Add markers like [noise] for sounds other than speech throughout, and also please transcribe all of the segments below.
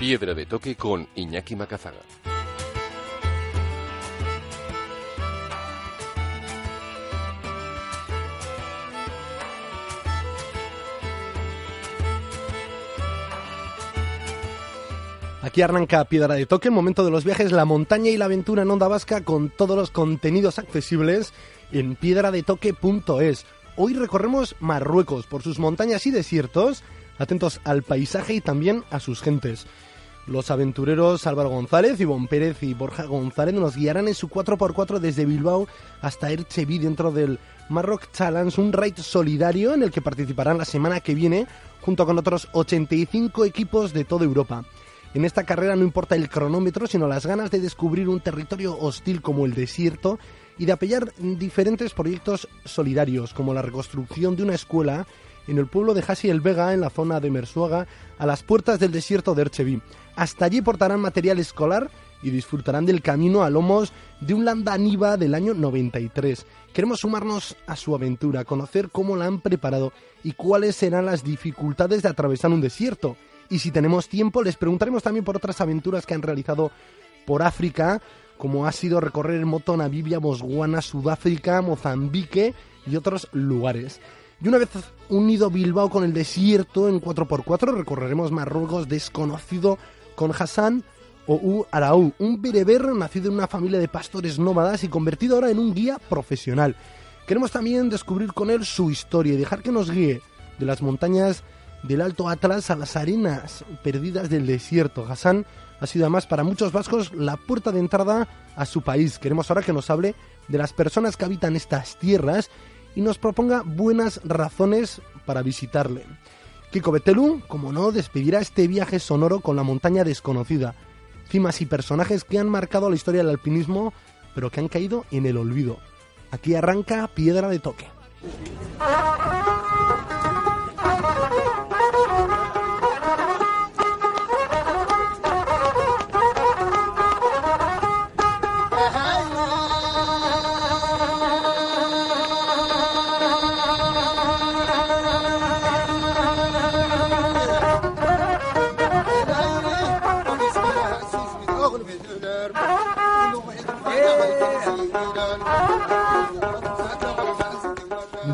Piedra de Toque con Iñaki Macazaga. Aquí arranca Piedra de Toque, momento de los viajes, la montaña y la aventura en Onda Vasca con todos los contenidos accesibles en piedradetoque.es. Hoy recorremos Marruecos por sus montañas y desiertos, atentos al paisaje y también a sus gentes. Los aventureros Álvaro González, Ivonne Pérez y Borja González nos guiarán en su 4x4 desde Bilbao hasta Erchevi dentro del Marroc Challenge, un raid solidario en el que participarán la semana que viene junto con otros 85 equipos de toda Europa. En esta carrera no importa el cronómetro, sino las ganas de descubrir un territorio hostil como el desierto y de apoyar diferentes proyectos solidarios, como la reconstrucción de una escuela en el pueblo de Hasi el Vega, en la zona de Mersuaga, a las puertas del desierto de Erchevi. Hasta allí portarán material escolar y disfrutarán del camino a lomos de un Landa Niva del año 93. Queremos sumarnos a su aventura, conocer cómo la han preparado y cuáles serán las dificultades de atravesar un desierto y si tenemos tiempo les preguntaremos también por otras aventuras que han realizado por África, como ha sido recorrer en moto Namibia, Botswana, Sudáfrica, Mozambique y otros lugares. Y una vez unido Bilbao con el desierto en 4x4, recorreremos Marruecos desconocido con Hassan U Araú, un bereber nacido en una familia de pastores nómadas y convertido ahora en un guía profesional. Queremos también descubrir con él su historia y dejar que nos guíe de las montañas del Alto Atlas a las arenas perdidas del desierto. Hassan ha sido además para muchos vascos la puerta de entrada a su país. Queremos ahora que nos hable de las personas que habitan estas tierras y nos proponga buenas razones para visitarle. Kiko Betelu, como no, despedirá este viaje sonoro con la montaña desconocida. Cimas y personajes que han marcado la historia del alpinismo, pero que han caído en el olvido. Aquí arranca Piedra de Toque.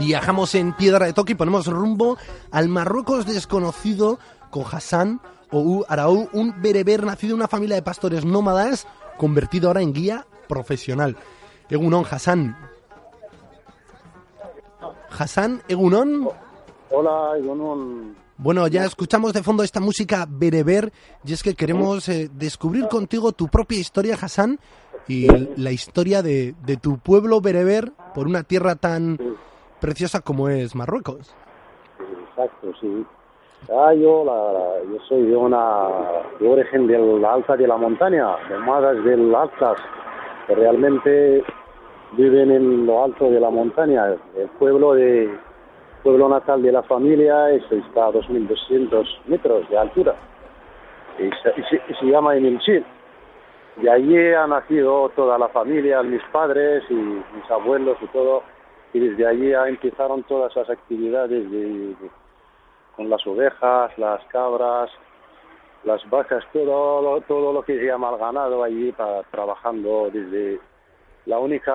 Viajamos en Piedra de Toque y ponemos rumbo al Marruecos desconocido con Hassan o Araú, un bereber nacido en una familia de pastores nómadas, convertido ahora en guía profesional. Egunon, Hassan. Hassan, Egunon. Hola, Egunon. Bueno, ya escuchamos de fondo esta música bereber y es que queremos eh, descubrir contigo tu propia historia, Hassan, y la historia de, de tu pueblo bereber por una tierra tan preciosa como es Marruecos. Exacto, sí. Ah, yo, la, yo soy de una de origen del alta de la montaña, de Madas del Altas, que realmente viven en lo alto de la montaña. El pueblo de pueblo natal de la familia es, está a 2.200 metros de altura y se, y se, llama Emilchil. De allí ha nacido toda la familia, mis padres y mis abuelos y todo y desde allí empezaron todas las actividades de, con las ovejas, las cabras, las vacas, todo lo, todo lo que se llama el ganado allí trabajando desde la única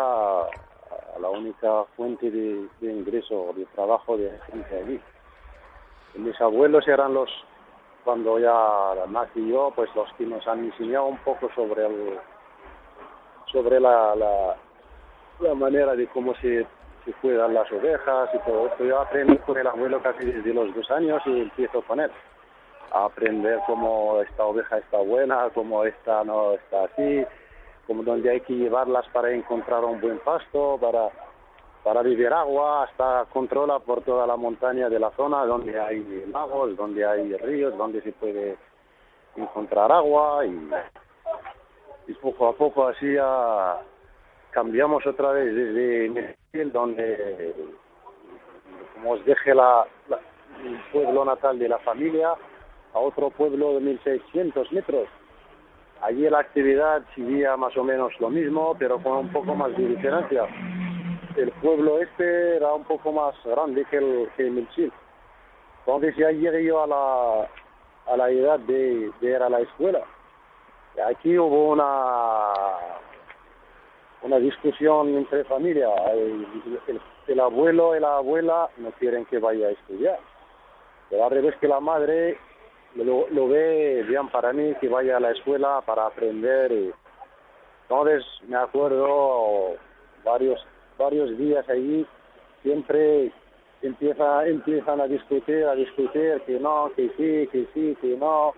la única fuente de, de ingreso, de trabajo de gente allí. Mis abuelos eran los, cuando ya nací yo, pues los que nos han enseñado un poco sobre el, sobre la, la manera de cómo se se cuidan las ovejas y todo esto. Yo aprendí con el abuelo casi desde los dos años y empiezo con él a aprender cómo esta oveja está buena, cómo esta no está así, cómo donde hay que llevarlas para encontrar un buen pasto, para para vivir agua, hasta controla por toda la montaña de la zona donde hay lagos, donde hay ríos, donde se puede encontrar agua y, y poco a poco así cambiamos otra vez desde donde como os deje la, el pueblo natal de la familia a otro pueblo de 1600 metros. Allí la actividad seguía más o menos lo mismo, pero con un poco más de diferencia. El pueblo este era un poco más grande que el que Milchil. Entonces ya llegué yo a la, a la edad de, de ir a la escuela. Aquí hubo una una discusión entre familia. El, el- el abuelo y la abuela no quieren que vaya a estudiar. Pero al revés que la madre lo, lo ve bien para mí que vaya a la escuela para aprender. Y, entonces me acuerdo varios varios días allí siempre empieza empiezan a discutir a discutir que no que sí que sí que no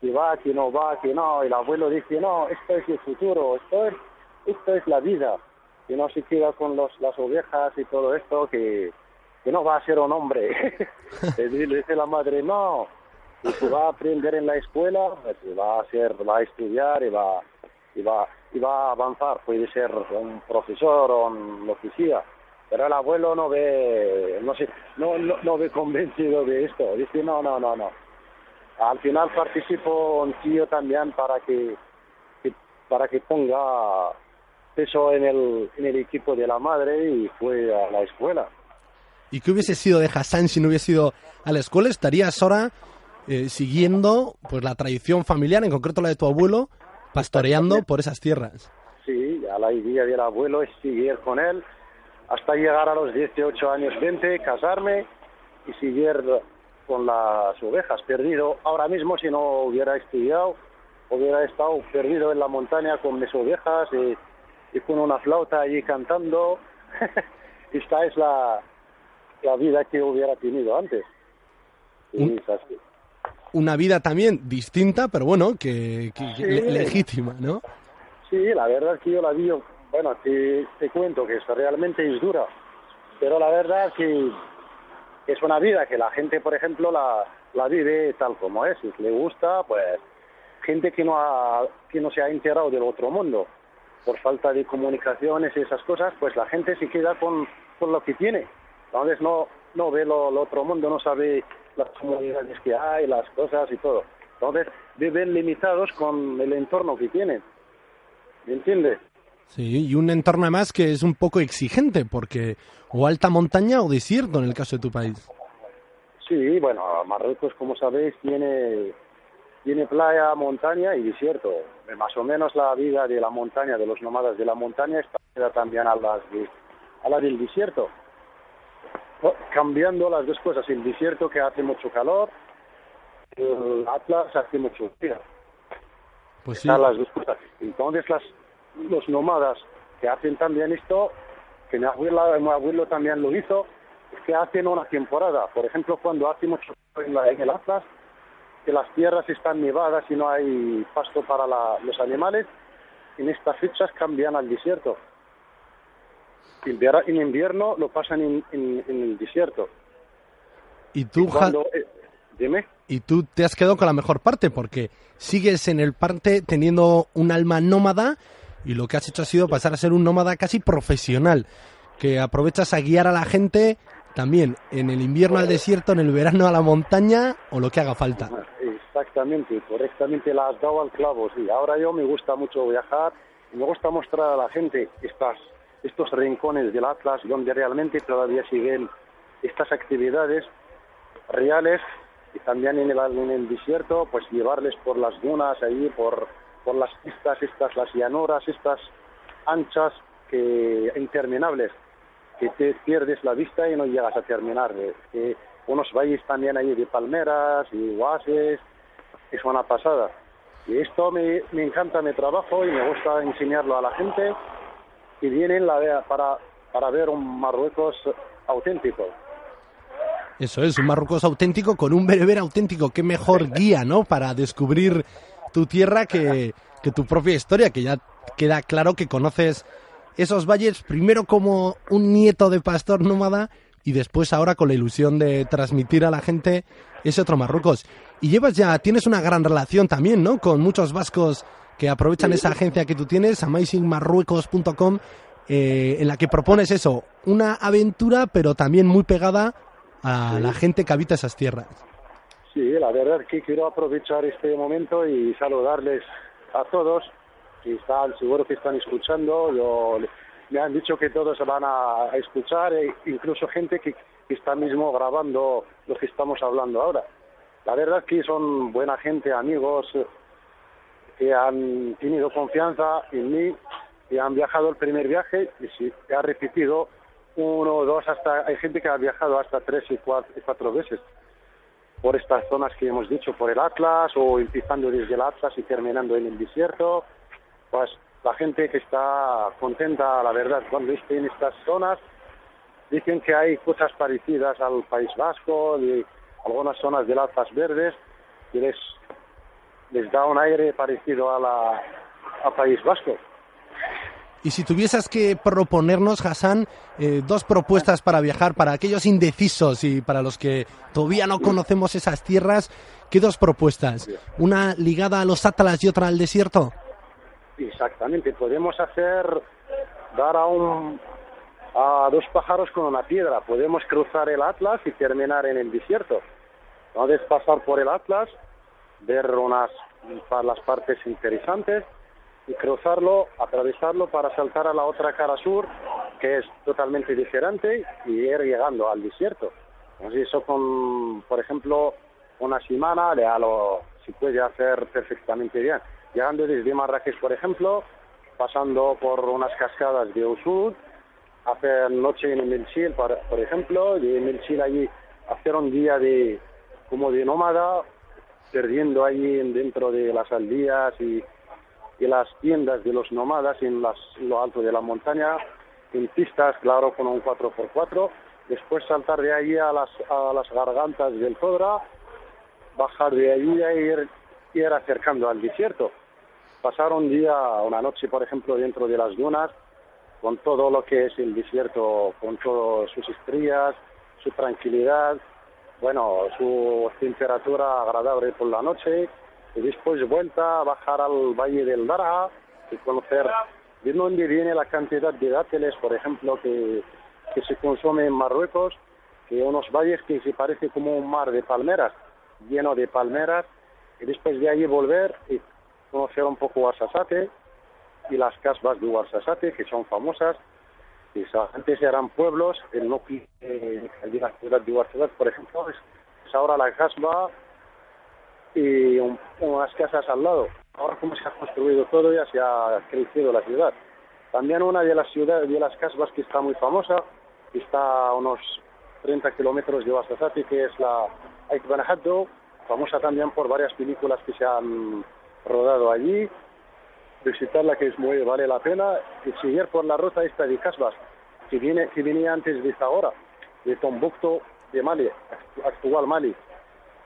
que va que no va que no el abuelo dice no esto es el futuro esto es esto es la vida que no se queda con los las ovejas y todo esto que que no va a ser un hombre. [laughs] Le di- le dice la madre no que se va a aprender en la escuela pues, va a ser va a estudiar y va y va y va a avanzar. Puede ser un profesor o un lo que sea pero el abuelo no ve no sé no, no no ve convencido de esto. Dice no no no no al final participó un tío también para que, que- para que ponga peso en el en el equipo de la madre y fue a la escuela ¿Y qué hubiese sido de Hassan si no hubiese ido a la escuela? Estarías ahora eh, siguiendo pues la tradición familiar, en concreto la de tu abuelo, pastoreando por esas tierras. Sí, a la idea del abuelo es seguir con él hasta llegar a los 18 años 20, casarme y seguir con las ovejas. Perdido ahora mismo si no hubiera estudiado, hubiera estado perdido en la montaña con mis ovejas y, y con una flauta allí cantando. [laughs] Esta es la, la vida que hubiera tenido antes. Y es así. Una vida también distinta, pero bueno, que, que- que Sí. le- legítima, ¿no? Sí, la verdad es que yo la vi, bueno, te, te cuento que es, realmente es dura, pero la verdad que es una vida que la gente, por ejemplo, la, la vive tal como es, si le gusta, pues gente que no, ha, que no se ha enterado del otro mundo, por falta de comunicaciones y esas cosas, pues la gente se queda con, con lo que tiene, entonces no, no ve lo, lo otro mundo, no sabe las comunidades que hay, las cosas y todo, entonces viven limitados con el entorno que tienen. ¿Me entiendes? Sí, y un entorno además que es un poco exigente, porque o alta montaña o desierto en el caso de tu país. Sí, bueno, Marruecos, como sabéis, tiene, tiene playa, montaña y desierto. Eh, Más o menos la vida de la montaña, de los nómadas de la montaña, está también a, las de- a la del desierto. No, Cambiando las dos cosas, el desierto que hace mucho calor, el Atlas hace mucho frío. Pues sí. Las dos cosas. Entonces las, los nómadas que hacen también esto, que mi abuela, mi abuelo también lo hizo, es que hacen una temporada. Por ejemplo, cuando hace mucho calor en, en el Atlas, que las tierras están nevadas y no hay pasto para la- los animales, en estas fechas cambian al desierto. En invierno lo pasan en, en- en el desierto. Y tú, Cuando, eh, dime. y tú te has quedado con la mejor parte, porque sigues en el parte teniendo un alma nómada y lo que has hecho ha sido pasar a ser un nómada casi profesional, que aprovechas a guiar a la gente también en el invierno al desierto, en el verano a la montaña o lo que haga falta. Exactamente, correctamente la has dado al clavo, sí. Ahora yo me gusta mucho viajar y me gusta mostrar a la gente estas, estos rincones del Atlas donde realmente todavía siguen estas actividades reales y también en el, en el desierto, pues llevarles por las dunas ahí, por, por las pistas, estas, las llanuras, estas anchas que interminables, que te pierdes la vista y no llegas a terminar. eh, unos valles también ahí de palmeras y oasis, es una pasada. Y esto me, me encanta mi trabajo y me gusta enseñarlo a la gente que vienen la, para, para ver un Marruecos auténtico. Eso es, un Marruecos auténtico con un bereber auténtico. Qué mejor [laughs] guía, ¿no? Para descubrir tu tierra que, que tu propia historia, que ya queda claro que conoces esos valles primero como un nieto de pastor nómada y después ahora con la ilusión de transmitir a la gente ese otro Marruecos. Y llevas ya, tienes una gran relación también, ¿no? Con muchos vascos que aprovechan esa agencia que tú tienes, amazingmarruecos.com, eh, en la que propones eso, una aventura, pero también muy pegada a la gente que habita esas tierras. Sí, la verdad que quiero aprovechar este momento y saludarles a todos que están, seguro que están escuchando. Yo, me han dicho que todos van a, a escuchar, e incluso gente que, que está mismo grabando lo que estamos hablando ahora. La verdad que son buena gente, amigos, que han tenido confianza en mí y han viajado el primer viaje y si ha repetido uno, dos, hasta hay gente que ha viajado hasta tres y cuatro veces por estas zonas que hemos dicho, por el Atlas o empezando desde el Atlas y terminando en el desierto. Pues la gente que está contenta, la verdad, cuando esté en estas zonas, dicen que hay cosas parecidas al País Vasco, de algunas zonas del Atlas Verdes, y les, les da un aire parecido a la, al País Vasco. Y si tuvieses que proponernos, Hassan, eh, dos propuestas para viajar para aquellos indecisos y para los que todavía no conocemos esas tierras, ¿qué dos propuestas? ¿Una ligada a los Atlas y otra al desierto? Exactamente, podemos hacer, dar a, un, a dos pájaros con una piedra. Podemos cruzar el Atlas y terminar en el desierto. Puedes pasar por el Atlas, ver unas las partes interesantes y cruzarlo, atravesarlo para saltar a la otra cara sur, que es totalmente diferente, y ir llegando al desierto. Entonces eso con, por ejemplo, una semana ya lo se puede hacer perfectamente bien. Llegando desde Marrakech, por ejemplo, pasando por unas cascadas de Usud, hacer noche en Melchil, por, por ejemplo, de Melchil allí hacer un día de como de nómada, perdiendo allí dentro de las aldeas y y las tiendas de los nómadas en, las, lo alto de la montaña, en pistas, claro, con un 4x4, después saltar de ahí a las, a las gargantas del Todra, bajar de allí e ir, ir acercando al desierto. Pasar un día, una noche, por ejemplo, dentro de las dunas, con todo lo que es el desierto, con todas sus estrellas, su tranquilidad, bueno, su temperatura agradable por la noche, y después vuelta a bajar al Valle del Dara y conocer de dónde viene la cantidad de dátiles, por ejemplo, que, que se consume en Marruecos, que unos valles que se parece como un mar de palmeras, lleno de palmeras, y después de ahí volver y conocer un poco Y las casas de Ouarzazate, que son famosas, y antes eran pueblos, el núcleo de la ciudad de Ouarzazate, por ejemplo, es, es ahora la casba y unas casas al lado. Ahora como se ha construido todo ya se ha crecido la ciudad. También una de las ciudades, de las casas que está muy famosa, que está a unos 30 kilómetros de Ouarzazate, que es la Aikbanahaddo, famosa también por varias películas que se han rodado allí. Visitarla que es muy vale la pena y seguir por la ruta esta de Casbas, que viene que venía antes de esta hora, de Tombucto de Mali, actual Mali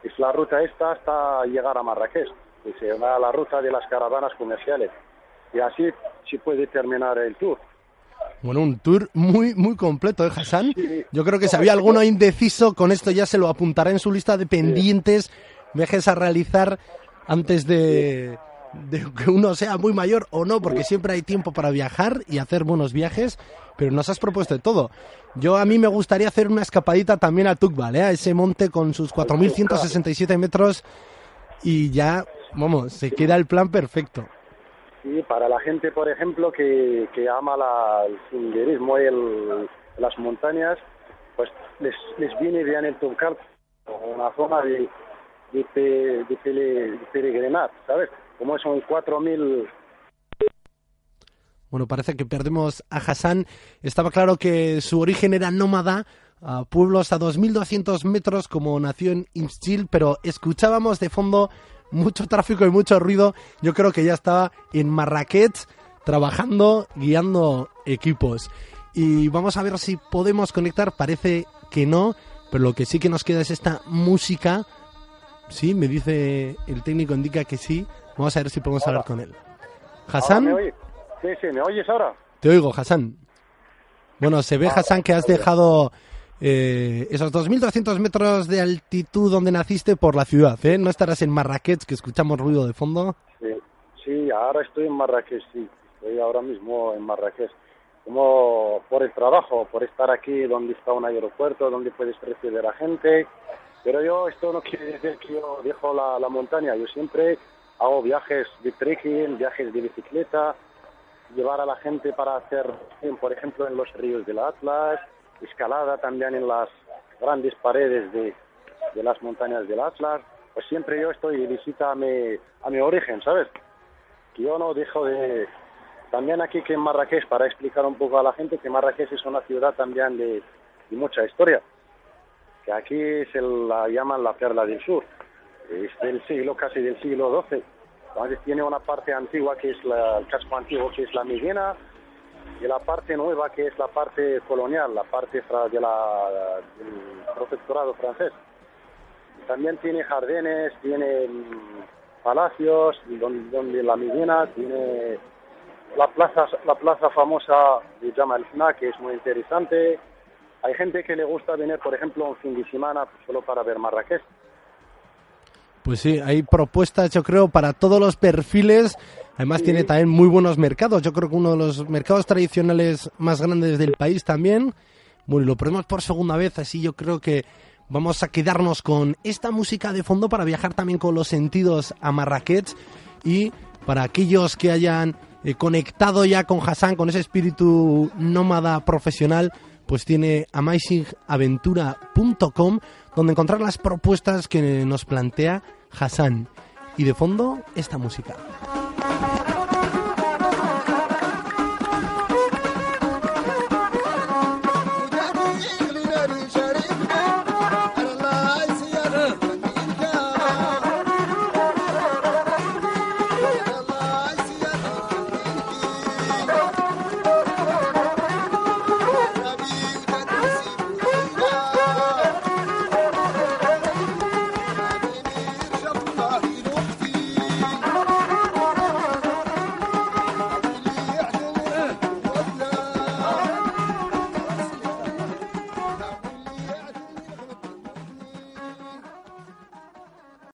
es la ruta esta hasta llegar a Marrakech, y se llama la ruta de las caravanas comerciales. Y así se puede terminar el tour. Bueno, un tour muy, muy completo, ¿eh, Hassan? Yo creo que si había alguno indeciso, con esto ya se lo apuntará en su lista de pendientes, viajes a realizar antes de, de que uno sea muy mayor o no, porque siempre hay tiempo para viajar y hacer buenos viajes, pero nos has propuesto de todo. Yo a mí me gustaría hacer una escapadita también a Tukbal, ¿eh? a ese monte con sus 4.167 metros y ya, vamos, se queda el plan perfecto. Sí, para la gente, por ejemplo, que, que ama la, el senderismo y el, las montañas, pues les, les viene bien el Tukbal, una zona de, de, de, de peregrinar, ¿sabes? Como son 4.000 bueno, parece que perdemos a Hassan. Estaba claro que su origen era nómada, a pueblos a 2.200 metros como nació en Imschil, pero escuchábamos de fondo mucho tráfico y mucho ruido. Yo creo que ya estaba en Marrakech trabajando, guiando equipos. Y vamos a ver si podemos conectar. Parece que no, pero lo que sí que nos queda es esta música. Sí, me dice el técnico, indica que sí. Vamos a ver si podemos hablar con él. Hassan. Sí, sí, ¿me oyes ahora? Te oigo, Hassan. Bueno, se ve, ah, Hassan, que has dejado eh, esos 2.200 metros de altitud donde naciste por la ciudad, ¿eh? No estarás en Marrakech, que escuchamos ruido de fondo. Sí, sí, ahora estoy en Marrakech, sí. Estoy ahora mismo en Marrakech. Como por el trabajo, por estar aquí donde está un aeropuerto, donde puedes recibir a gente. Pero yo, esto no quiere decir que yo dejo la, la montaña. Yo siempre hago viajes de trekking, viajes de bicicleta, llevar a la gente para hacer, por ejemplo, en los ríos del Atlas, escalada también en las grandes paredes de, de las montañas del Atlas, pues siempre yo estoy de visita a mi, a mi origen, ¿sabes? Que yo no dejo de... También aquí que en Marrakech, para explicar un poco a la gente, que Marrakech es una ciudad también de, de mucha historia, que aquí se la llaman la perla del sur, es del siglo, casi del siglo XII. Entonces tiene una parte antigua que es la, el casco antiguo, que es la Medina, y la parte nueva que es la parte colonial, la parte de la, del protectorado francés. También tiene jardines, tiene mm, palacios, donde, la Medina tiene la plaza, la plaza famosa de Jama el que es muy interesante. Hay gente que le gusta venir, por ejemplo, un fin de semana solo para ver Marrakech. Pues sí, hay propuestas, yo creo, para todos los perfiles. Además, tiene también muy buenos mercados. Yo creo que uno de los mercados tradicionales más grandes del país también. Bueno, y lo ponemos por segunda vez, así yo creo que vamos a quedarnos con esta música de fondo para viajar también con los sentidos a Marrakech y para aquellos que hayan eh, conectado ya con Hassan, con ese espíritu nómada profesional, pues tiene amazingaventura.com donde encontrar las propuestas que nos plantea Hassan. Y de fondo, esta música.